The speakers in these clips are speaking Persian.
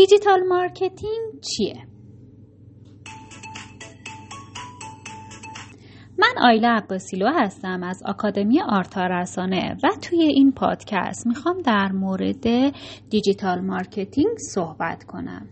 دیجیتال مارکتینگ چیه؟ من آیلا عباسیلو هستم از آکادمی آرتا رسانه و توی این پادکست می‌خوام در مورد دیجیتال مارکتینگ صحبت کنم.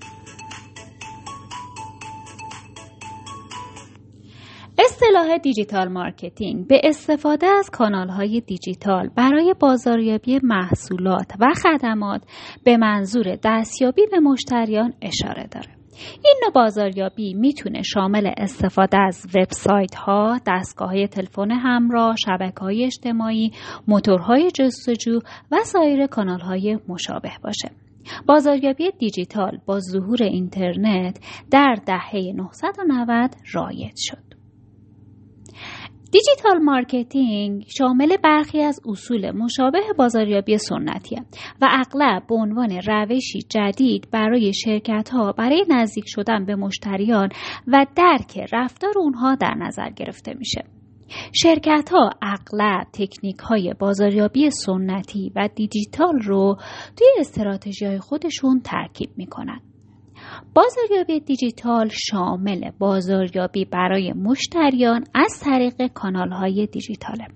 اصطلاح دیجیتال مارکتینگ به استفاده از کانال های دیجیتال برای بازاریابی محصولات و خدمات به منظور دستیابی به مشتریان اشاره داره. این نوع بازاریابی می‌تونه شامل استفاده از وبسایت ها، دستگاه تلفن همراه، شبکه های اجتماعی، موتورهای جستجو و سایر کانال های مشابه باشه. بازاریابی دیجیتال با ظهور اینترنت در دهه 1990 رایج شد. دیجیتال مارکتینگ شامل برخی از اصول مشابه بازاریابی سنتی و اغلب به عنوان روشی جدید برای شرکت ها برای نزدیک شدن به مشتریان و درک رفتار اونها در نظر گرفته میشه. شرکت ها اغلب تکنیک های بازاریابی سنتی و دیجیتال رو توی استراتژی های خودشون ترکیب می‌کنند. بازاریابی دیجیتال شامل بازاریابی برای مشتریان از طریق کانال های دیجیتاله.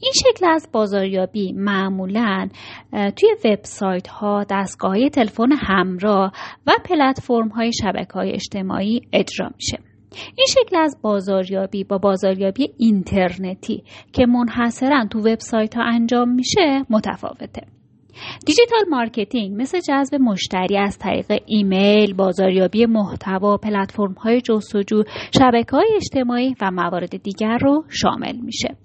این شکل از بازاریابی معمولا توی وبسایت ها، دستگاه تلفن همراه و پلتفرم های شبکه های اجتماعی اجرا میشه. این شکل از بازاریابی با بازاریابی اینترنتی که منحصرا تو وبسایت ها انجام میشه متفاوته. digital marketing مثل جذب مشتری از طریق ایمیل، بازاریابی محتوا، پلتفرم های جستجو، شبکه های اجتماعی و موارد دیگر رو شامل میشه.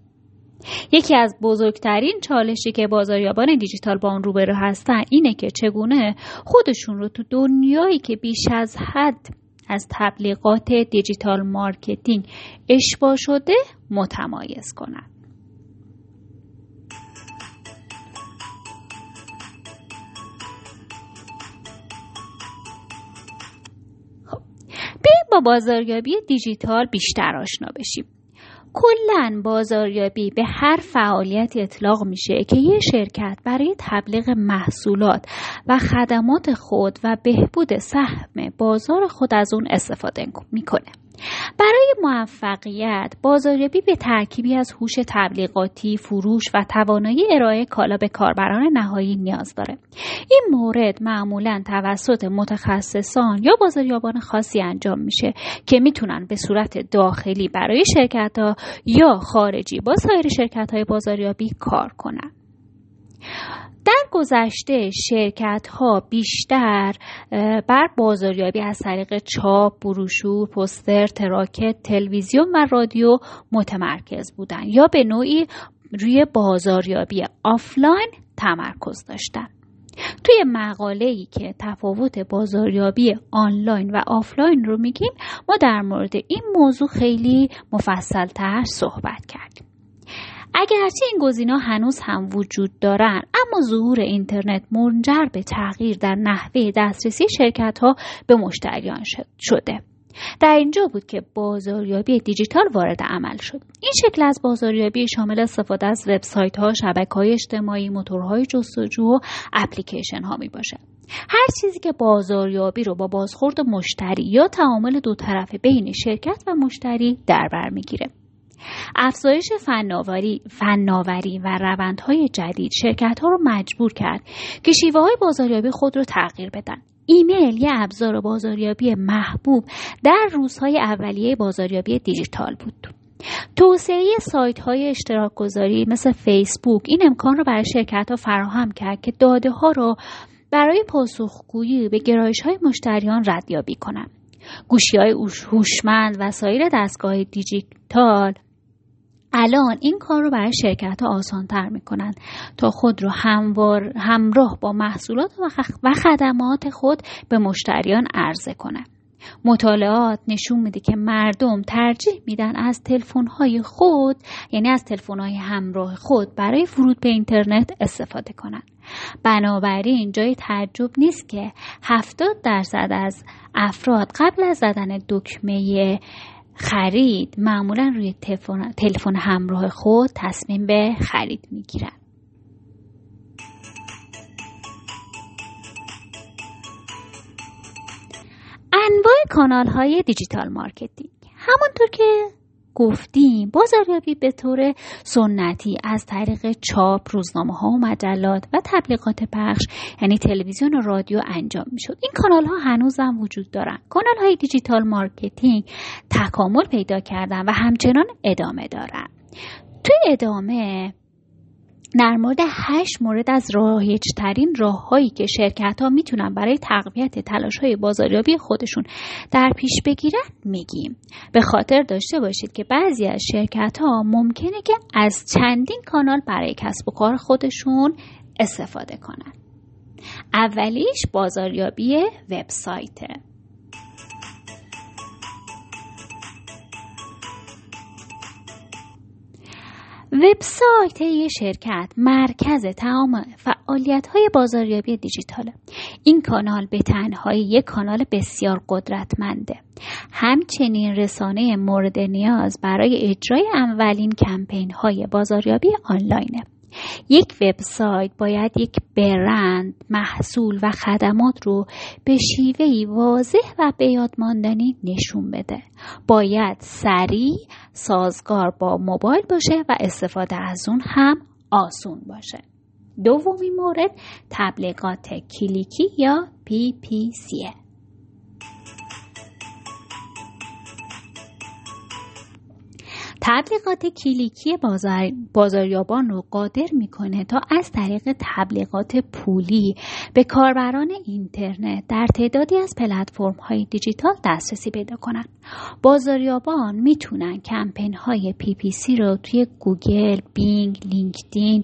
یکی از بزرگترین چالشی که بازاریابان دیجیتال با آن روبرو هستن اینه که چگونه خودشون رو تو دنیایی که بیش از حد از تبلیغات digital marketing اشباع شده متمایز کنند. با بازاریابی دیجیتال بیشتر آشنا بشیم. کلا بازاریابی به هر فعالیتی اطلاق میشه که یه شرکت برای تبلیغ محصولات و خدمات خود و بهبود سهم بازار خود از اون استفاده می‌کنه. برای موفقیت بازاریابی به ترکیبی از هوش تبلیغاتی، فروش و توانایی ارائه کالا به کاربران نهایی نیاز داره. این مورد معمولا توسط متخصصان یا بازاریابان خاصی انجام میشه که می‌تونن به صورت داخلی برای شرکت ها یا خارجی با سایر شرکت های بازاریابی کار کنن. در گذشته شرکت ها بیشتر بر بازاریابی از طریق چاپ، بروشور، پوستر، تراکت، تلویزیون و رادیو متمرکز بودند یا به نوعی روی بازاریابی آفلاین تمرکز داشتند. توی مقاله ای که تفاوت بازاریابی آنلاین و آفلاین رو میگیم ما در مورد این موضوع خیلی مفصل تر صحبت کردیم. اگرچه این گزینا هنوز هم وجود دارند اما ظهور اینترنت منجر به تغییر در نحوه دسترسی شرکت ها به مشتریان شده. در اینجا بود که بازاریابی دیجیتال وارد عمل شد. این شکل از بازاریابی شامل استفاده از وبسایت ها شبکه های اجتماعی موتورهای جستجو و اپلیکیشن ها می باشد. هر چیزی که بازاریابی رو با بازخورد مشتری یا تعامل دو طرفه بین شرکت و مشتری در بر می‌گیره افزایش فناوری, فناوری و روندهای جدید شرکت ها رو مجبور کرد که شیوه های بازاریابی خود رو تغییر بدن. ایمیل یه ابزار بازاریابی محبوب در روزهای اولیه بازاریابی دیجیتال بود. توسعه سایت های اشتراک گذاری مثل فیسبوک این امکان رو برای شرکت ها فراهم کرد که داده ها رو برای پاسخگویی به گرایش های مشتریان ردیابی کنند. گوشی های هوشمند و سایر دستگاه دیجیتال الان این کار رو برای شرکت ها آسان تر می‌کنن تا خود رو هموار همراه با محصولات و خدمات خود به مشتریان عرضه کنند. مطالعات نشون میده که مردم ترجیح میدن از تلفن های خود یعنی از تلفن های همراه خود برای فرود به اینترنت استفاده کنند. بنابراین جای تعجب نیست که 70 درصد از افراد قبل از زدن دکمه خرید. معمولا روی تلفن همراه خود تصمیم به خرید می‌گیرن. انواع کانال های digital marketing. همونطور که گفتیم. بازاریابی به طور سنتی از طریق چاپ روزنامه ها و مجلات و تبلیغات پخش یعنی تلویزیون و رادیو انجام می شد این کانال ها هنوز هم وجود دارن. کانال های digital marketing تکامل پیدا کردن و همچنان ادامه دارن. توی ادامه در مورد هشت مورد از رایجترین راههایی که شرکت ها می‌تونن برای تقویت تلاش های بازاریابی خودشون در پیش بگیرن میگیم. به خاطر داشته باشید که بعضی از شرکت ها ممکنه که از چندین کانال برای کسب و کار خودشون استفاده کنن. اولیش بازاریابی وبسایته وبسایت یه شرکت مرکز تمام فعالیت های بازاریابی دیجیتاله. این کانال به تنهایی یک کانال بسیار قدرتمنده. همچنین رسانه مورد نیاز برای اجرای اولین کمپین های بازاریابی آنلاینه. یک وبسایت باید یک برند محصول و خدمات رو به شیوهی واضح و به یاد ماندنی نشون بده. باید سریع سازگار با موبایل باشه و استفاده از اون هم آسون باشه. دومی مورد تبلیغات کلیکی یا PPC تبلیغات کلیکی بازار بازاریابان رو قادر می‌کنه تا از طریق تبلیغات پولی به کاربران اینترنت در تعدادی از پلتفرم های دیجیتال دسترسی پیدا کنند. بازاریابان می‌تونن کمپین های PPC رو توی گوگل، بینگ، لینکدین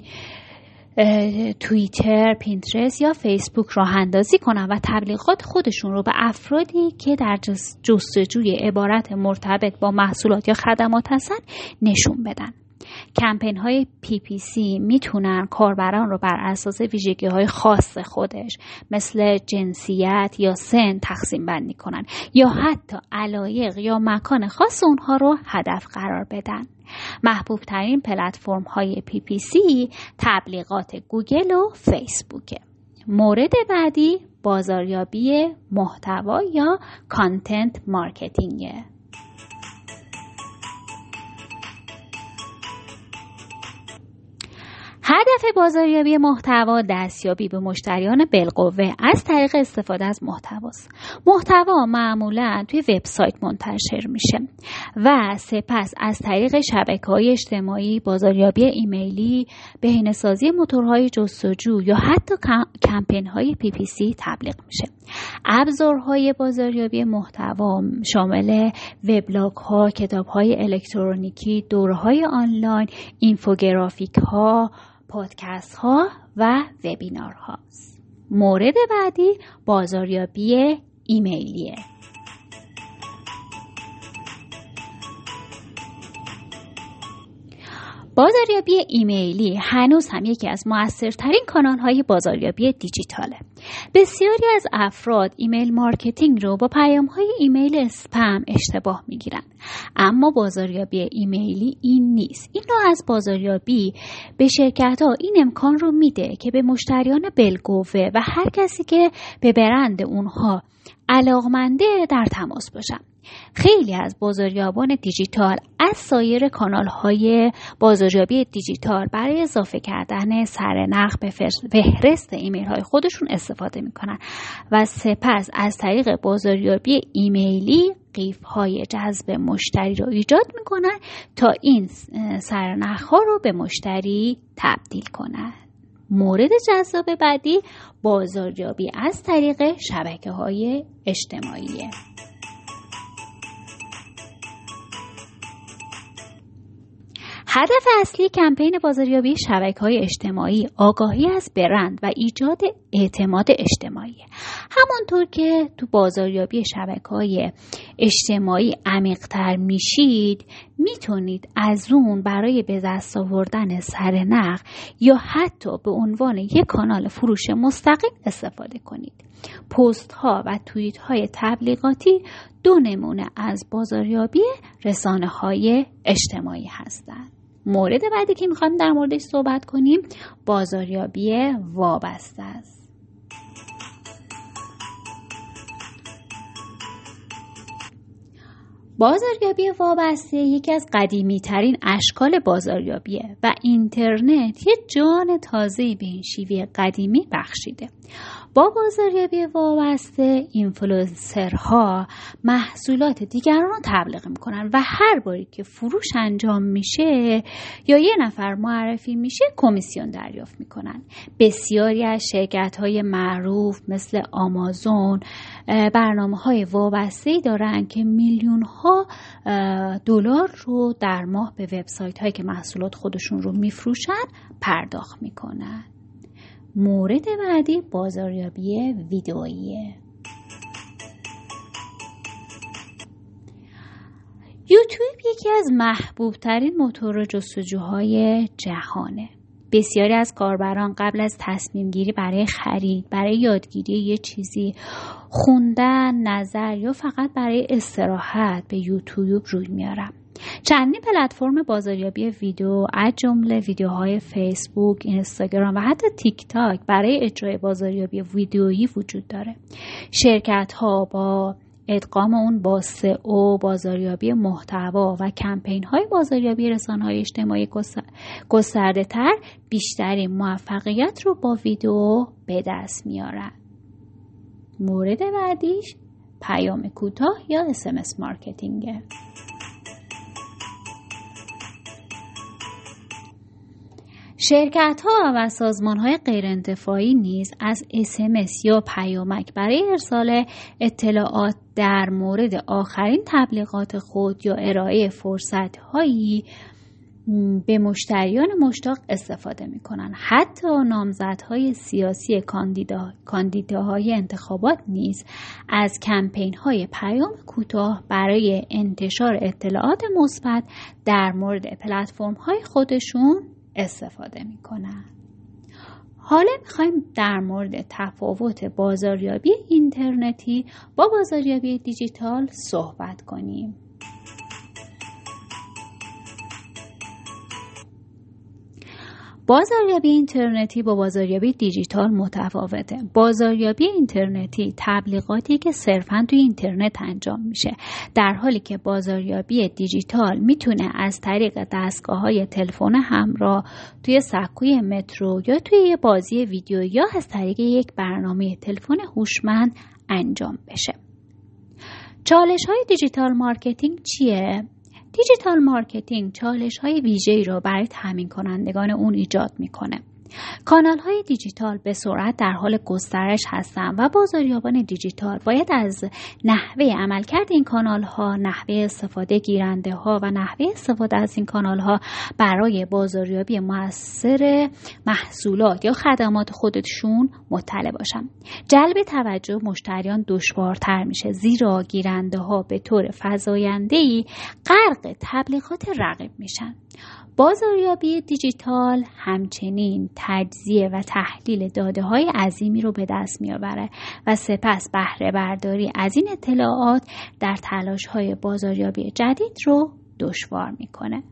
توییتر، پینترست یا فیسبوک راه اندازی کنن و تبلیغات خودشون رو به افرادی که در جستجوی عبارت مرتبط با محصولات یا خدمات هستن نشون بدن. کمپین های PPC می‌تونن کاربران رو بر اساس ویژگی های خاص خودش مثل جنسیت یا سن تقسیم بندی کنن یا حتی علایق یا مکان خاص اونها رو هدف قرار بدن. محبوب ترین پلتفرم های PPC تبلیغات گوگل و فیسبوکه مورد بعدی بازاریابی محتوا یا content marketing ه هدف بازاریابی محتوا دستیابی به مشتریان بالقوه از طریق استفاده از محتواست. محتوا معمولا توی وبسایت منتشر میشه و سپس از طریق شبکه های اجتماعی بازاریابی ایمیلی بهینه‌سازی موتورهای جستجو یا حتی کمپین های PPC تبلیغ میشه. ابزارهای بازاریابی محتوا شامل وبلاگ ها کتاب های الکترونیکی دوره های آنلاین اینفوگرافیک ها پادکست ها و وبینار هاست مورد بعدی بازاریابی ایمیلیه. بازاریابی ایمیلی هنوز هم یکی از موثرترین کانال های بازاریابی دیجیتاله. بسیاری از افراد email marketing رو با پیام های ایمیل اسپم اشتباه می‌گیرن اما بازاریابی ایمیلی این نیست. این نوع از بازاریابی به شرکت ها این امکان رو میده که به مشتریان بلگوه و هر کسی که به برند اونها علاقمنده در تماس باشن. خیلی از بازاریابان دیجیتال از سایر کانال های بازاریابی دیجیتال برای اضافه کردن سرنخ به فهرست ایمیل های خودشون استفاده می‌کنن. و سپس از طریق بازاریابی ایمیلی قیف های جذب مشتری رو ایجاد می‌کنن تا این سرنخ ها رو به مشتری تبدیل کنن. مورد جذاب بعدی بازاریابی از طریق شبکه های اجتماعیه. هدف اصلی کمپین بازاریابی شبکه های اجتماعی آگاهی از برند و ایجاد اعتماد اجتماعی. همانطور که تو بازاریابی شبکه های اجتماعی عمیقتر میشید می‌تونید از اون برای به دست آوردن سرنخ یا حتی به عنوان یک کانال فروش مستقیم استفاده کنید. پست ها و توییت های تبلیغاتی دو نمونه از بازاریابی رسانه های اجتماعی هستند. مورد بعدی که می‌خوایم در موردش صحبت کنیم بازاریابی وابسته است. بازاریابی وابسته یکی از قدیمی ترین اشکال بازاریابیه و اینترنت یه جان تازه‌ای به این شیوه قدیمی بخشیده. با بازاریابی وابسته اینفلوئنسرها محصولات دیگران رو تبلیغ می‌کنن و هر باری که فروش انجام میشه یا یه نفر معرفی میشه کمیسیون دریافت می‌کنن. بسیاری از شرکت های معروف مثل آمازون برنامه های وابسته ای دارن که میلیون ها دلار رو در ماه به وبسایت هایی که محصولات خودشون رو میفروشن پرداخت می‌کنن. مورد بعدی بازاریابی ویدئوییه. یوتیوب یکی از محبوب ترین موتور جستجوهای جهانه. بسیاری از کاربران قبل از تصمیم گیری برای خرید برای یادگیری یه چیزی خوندن نظر یا فقط برای استراحت به یوتیوب روی میارن. چندین پلتفرم بازاریابی ویدیو از جمله ویدیوهای فیسبوک، اینستاگرام و حتی تیک تاک برای اجرای بازاریابی ویدیویی وجود داره. شرکت ها با ادغام اون با او بازاریابی محتوا و کمپین های بازاریابی رسانه های اجتماعی گسترده تر بیشترین موفقیت رو با ویدیو به دست میارن مورد بعدیش پیام کوتاه یا اسمس مارکتینگه شرکت ها و سازمان های غیرانتفاعی نیز از اسمس یا پیامک برای ارسال اطلاعات در مورد آخرین تبلیغات خود یا ارائه فرصت هایی به مشتریان مشتاق استفاده می کنند. حتی نامزدهای سیاسی کاندیدا، انتخابات نیز از کمپین های پیام کوتاه برای انتشار اطلاعات مثبت در مورد پلتفرم های خودشون استفاده می‌کنن. حالا می‌خوایم در مورد تفاوت بازاریابی اینترنتی با بازاریابی دیجیتال صحبت کنیم. بازاریابی اینترنتی با بازاریابی دیجیتال متفاوته. بازاریابی اینترنتی تبلیغاتی که صرفا توی اینترنت انجام میشه. در حالی که بازاریابی دیجیتال می‌تونه از طریق دستگاه های تلفن همراه توی سکوی مترو یا توی یه بازی ویدیو یا از طریق یک برنامه تلفن هوشمند انجام بشه. چالش های digital marketing چیه؟ digital marketing چالش های ویژه‌ای را برای تامین کنندگان اون ایجاد می‌کنه. کانال های دیجیتال به سرعت در حال گسترش هستند و بازاریابان دیجیتال باید از نحوه عملکرد این کانال ها، نحوه استفاده گیرنده ها و نحوه استفاده از این کانال ها برای بازاریابی موثر محصولات یا خدمات خودشون مطلع باشن. جلب توجه مشتریان دشوارتر میشه زیرا گیرنده ها به طور فزاینده ای غرق تبلیغات رقیب میشن. بازاریابی دیجیتال همچنین تجزیه و تحلیل داده های عظیمی رو به دست میآورد و سپس بهره برداری از این اطلاعات در تلاش های بازاریابی جدید رو دشوار می‌کنه.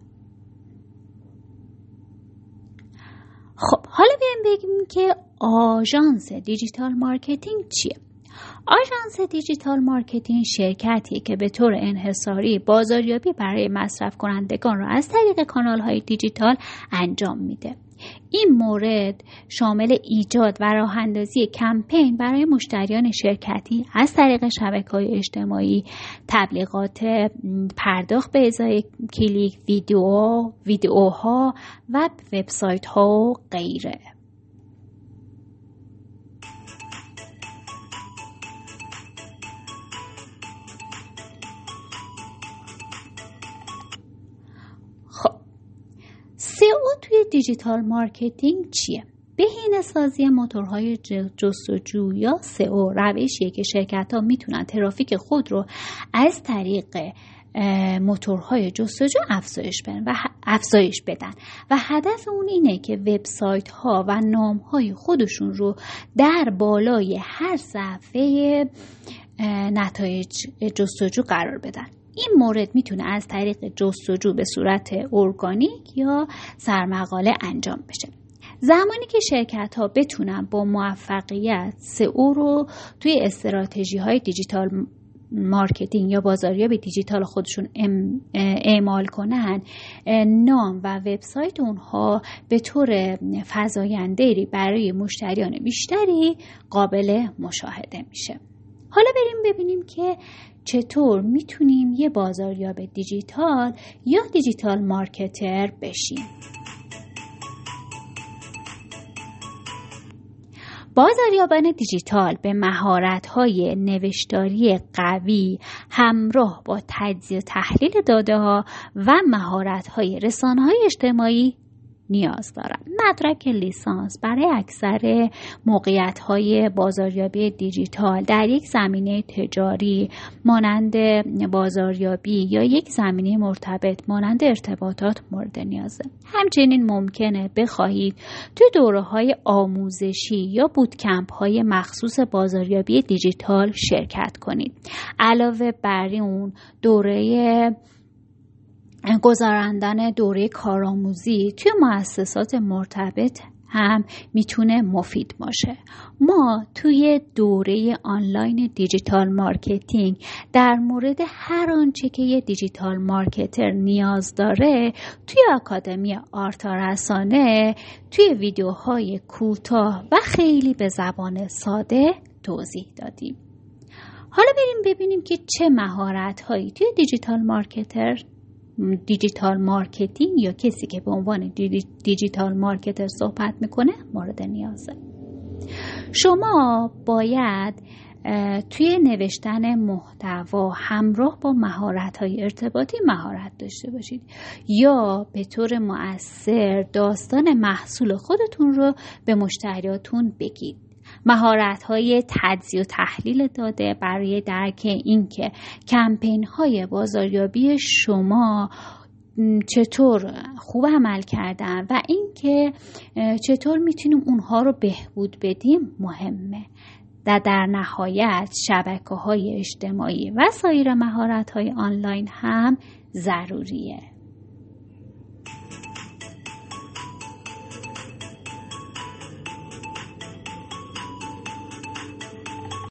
خب حالا بیایم بگیم که آژانس digital marketing چیه؟ آژانس digital marketing شرکتی که به طور انحصاری بازاریابی برای مصرف کنندگان را از طریق کانال های دیجیتال انجام میده. این مورد شامل ایجاد و راه اندازی کمپین برای مشتریان شرکتی از طریق شبکه های اجتماعی تبلیغات پرداخت به ازای کلیک ویدیو ویدیوها و وبسایت ها و غیره. توی digital marketing چیه؟ بهینه سازی موتورهای جستجو یا سئو روشیه که شرکت ها می‌تونن ترافیک خود رو از طریق موتورهای جستجو افزایش بدن و افزایش بدن و هدف اون اینه که وبسایت ها و نام های خودشون رو در بالای هر صفحه نتایج جستجو قرار بدن این مورد می‌تونه از طریق جستجو به صورت ارگانیک یا سرمقاله انجام بشه. زمانی که شرکت ها بتونن با موفقیت سئو رو توی استراتژی های digital marketing یا بازاریاب دیجیتال خودشون اعمال کنن نام و وبسایت اونها به طور فزاینده‌ای برای مشتریان بیشتری قابل مشاهده میشه. حالا بریم ببینیم که چطور می‌تونیم یه بازاریاب دیجیتال یا دیجیتال مارکتر بشیم؟ بازاریابان دیجیتال به مهارت‌های نوشتاری قوی همراه با تجزیه تحلیل داده ها و مهارت‌های رسانه‌های اجتماعی نیاز دارن. مدرک لیسانس برای اکثر موقعیت های بازاریابی دیجیتال در یک زمینه تجاری مانند بازاریابی یا یک زمینه مرتبط مانند ارتباطات مورد نیازه. همچنین ممکنه بخواهید توی دوره های آموزشی یا بودکمپ های مخصوص بازاریابی دیجیتال شرکت کنید. علاوه بر اون دوره گذراندن دوره کارآموزی توی مؤسسات مرتبط هم می‌تونه مفید باشه. ما توی دوره آنلاین digital marketing در مورد هر آنچه که یه digital marketer نیاز داره توی آکادمی آرتا رسانه توی ویدیوهای کوتاه و خیلی به زبان ساده توضیح دادیم. حالا بریم ببینیم که چه مهارت هایی توی digital marketer digital marketing یا کسی که به عنوان digital marketer صحبت می‌کنه مورد نیازه. شما باید توی نوشتن محتوا همراه با مهارت های ارتباطی مهارت داشته باشید یا به طور مؤثر داستان محصول خودتون رو به مشتریاتون بگید. مهارت های تجزیه و تحلیل داده برای درک اینکه کمپین های بازاریابی شما چطور خوب عمل کردن و اینکه چطور می‌تونیم اونها رو بهبود بدیم مهمه. و در نهایت شبکه های اجتماعی و سایر مهارت های آنلاین هم ضروریه.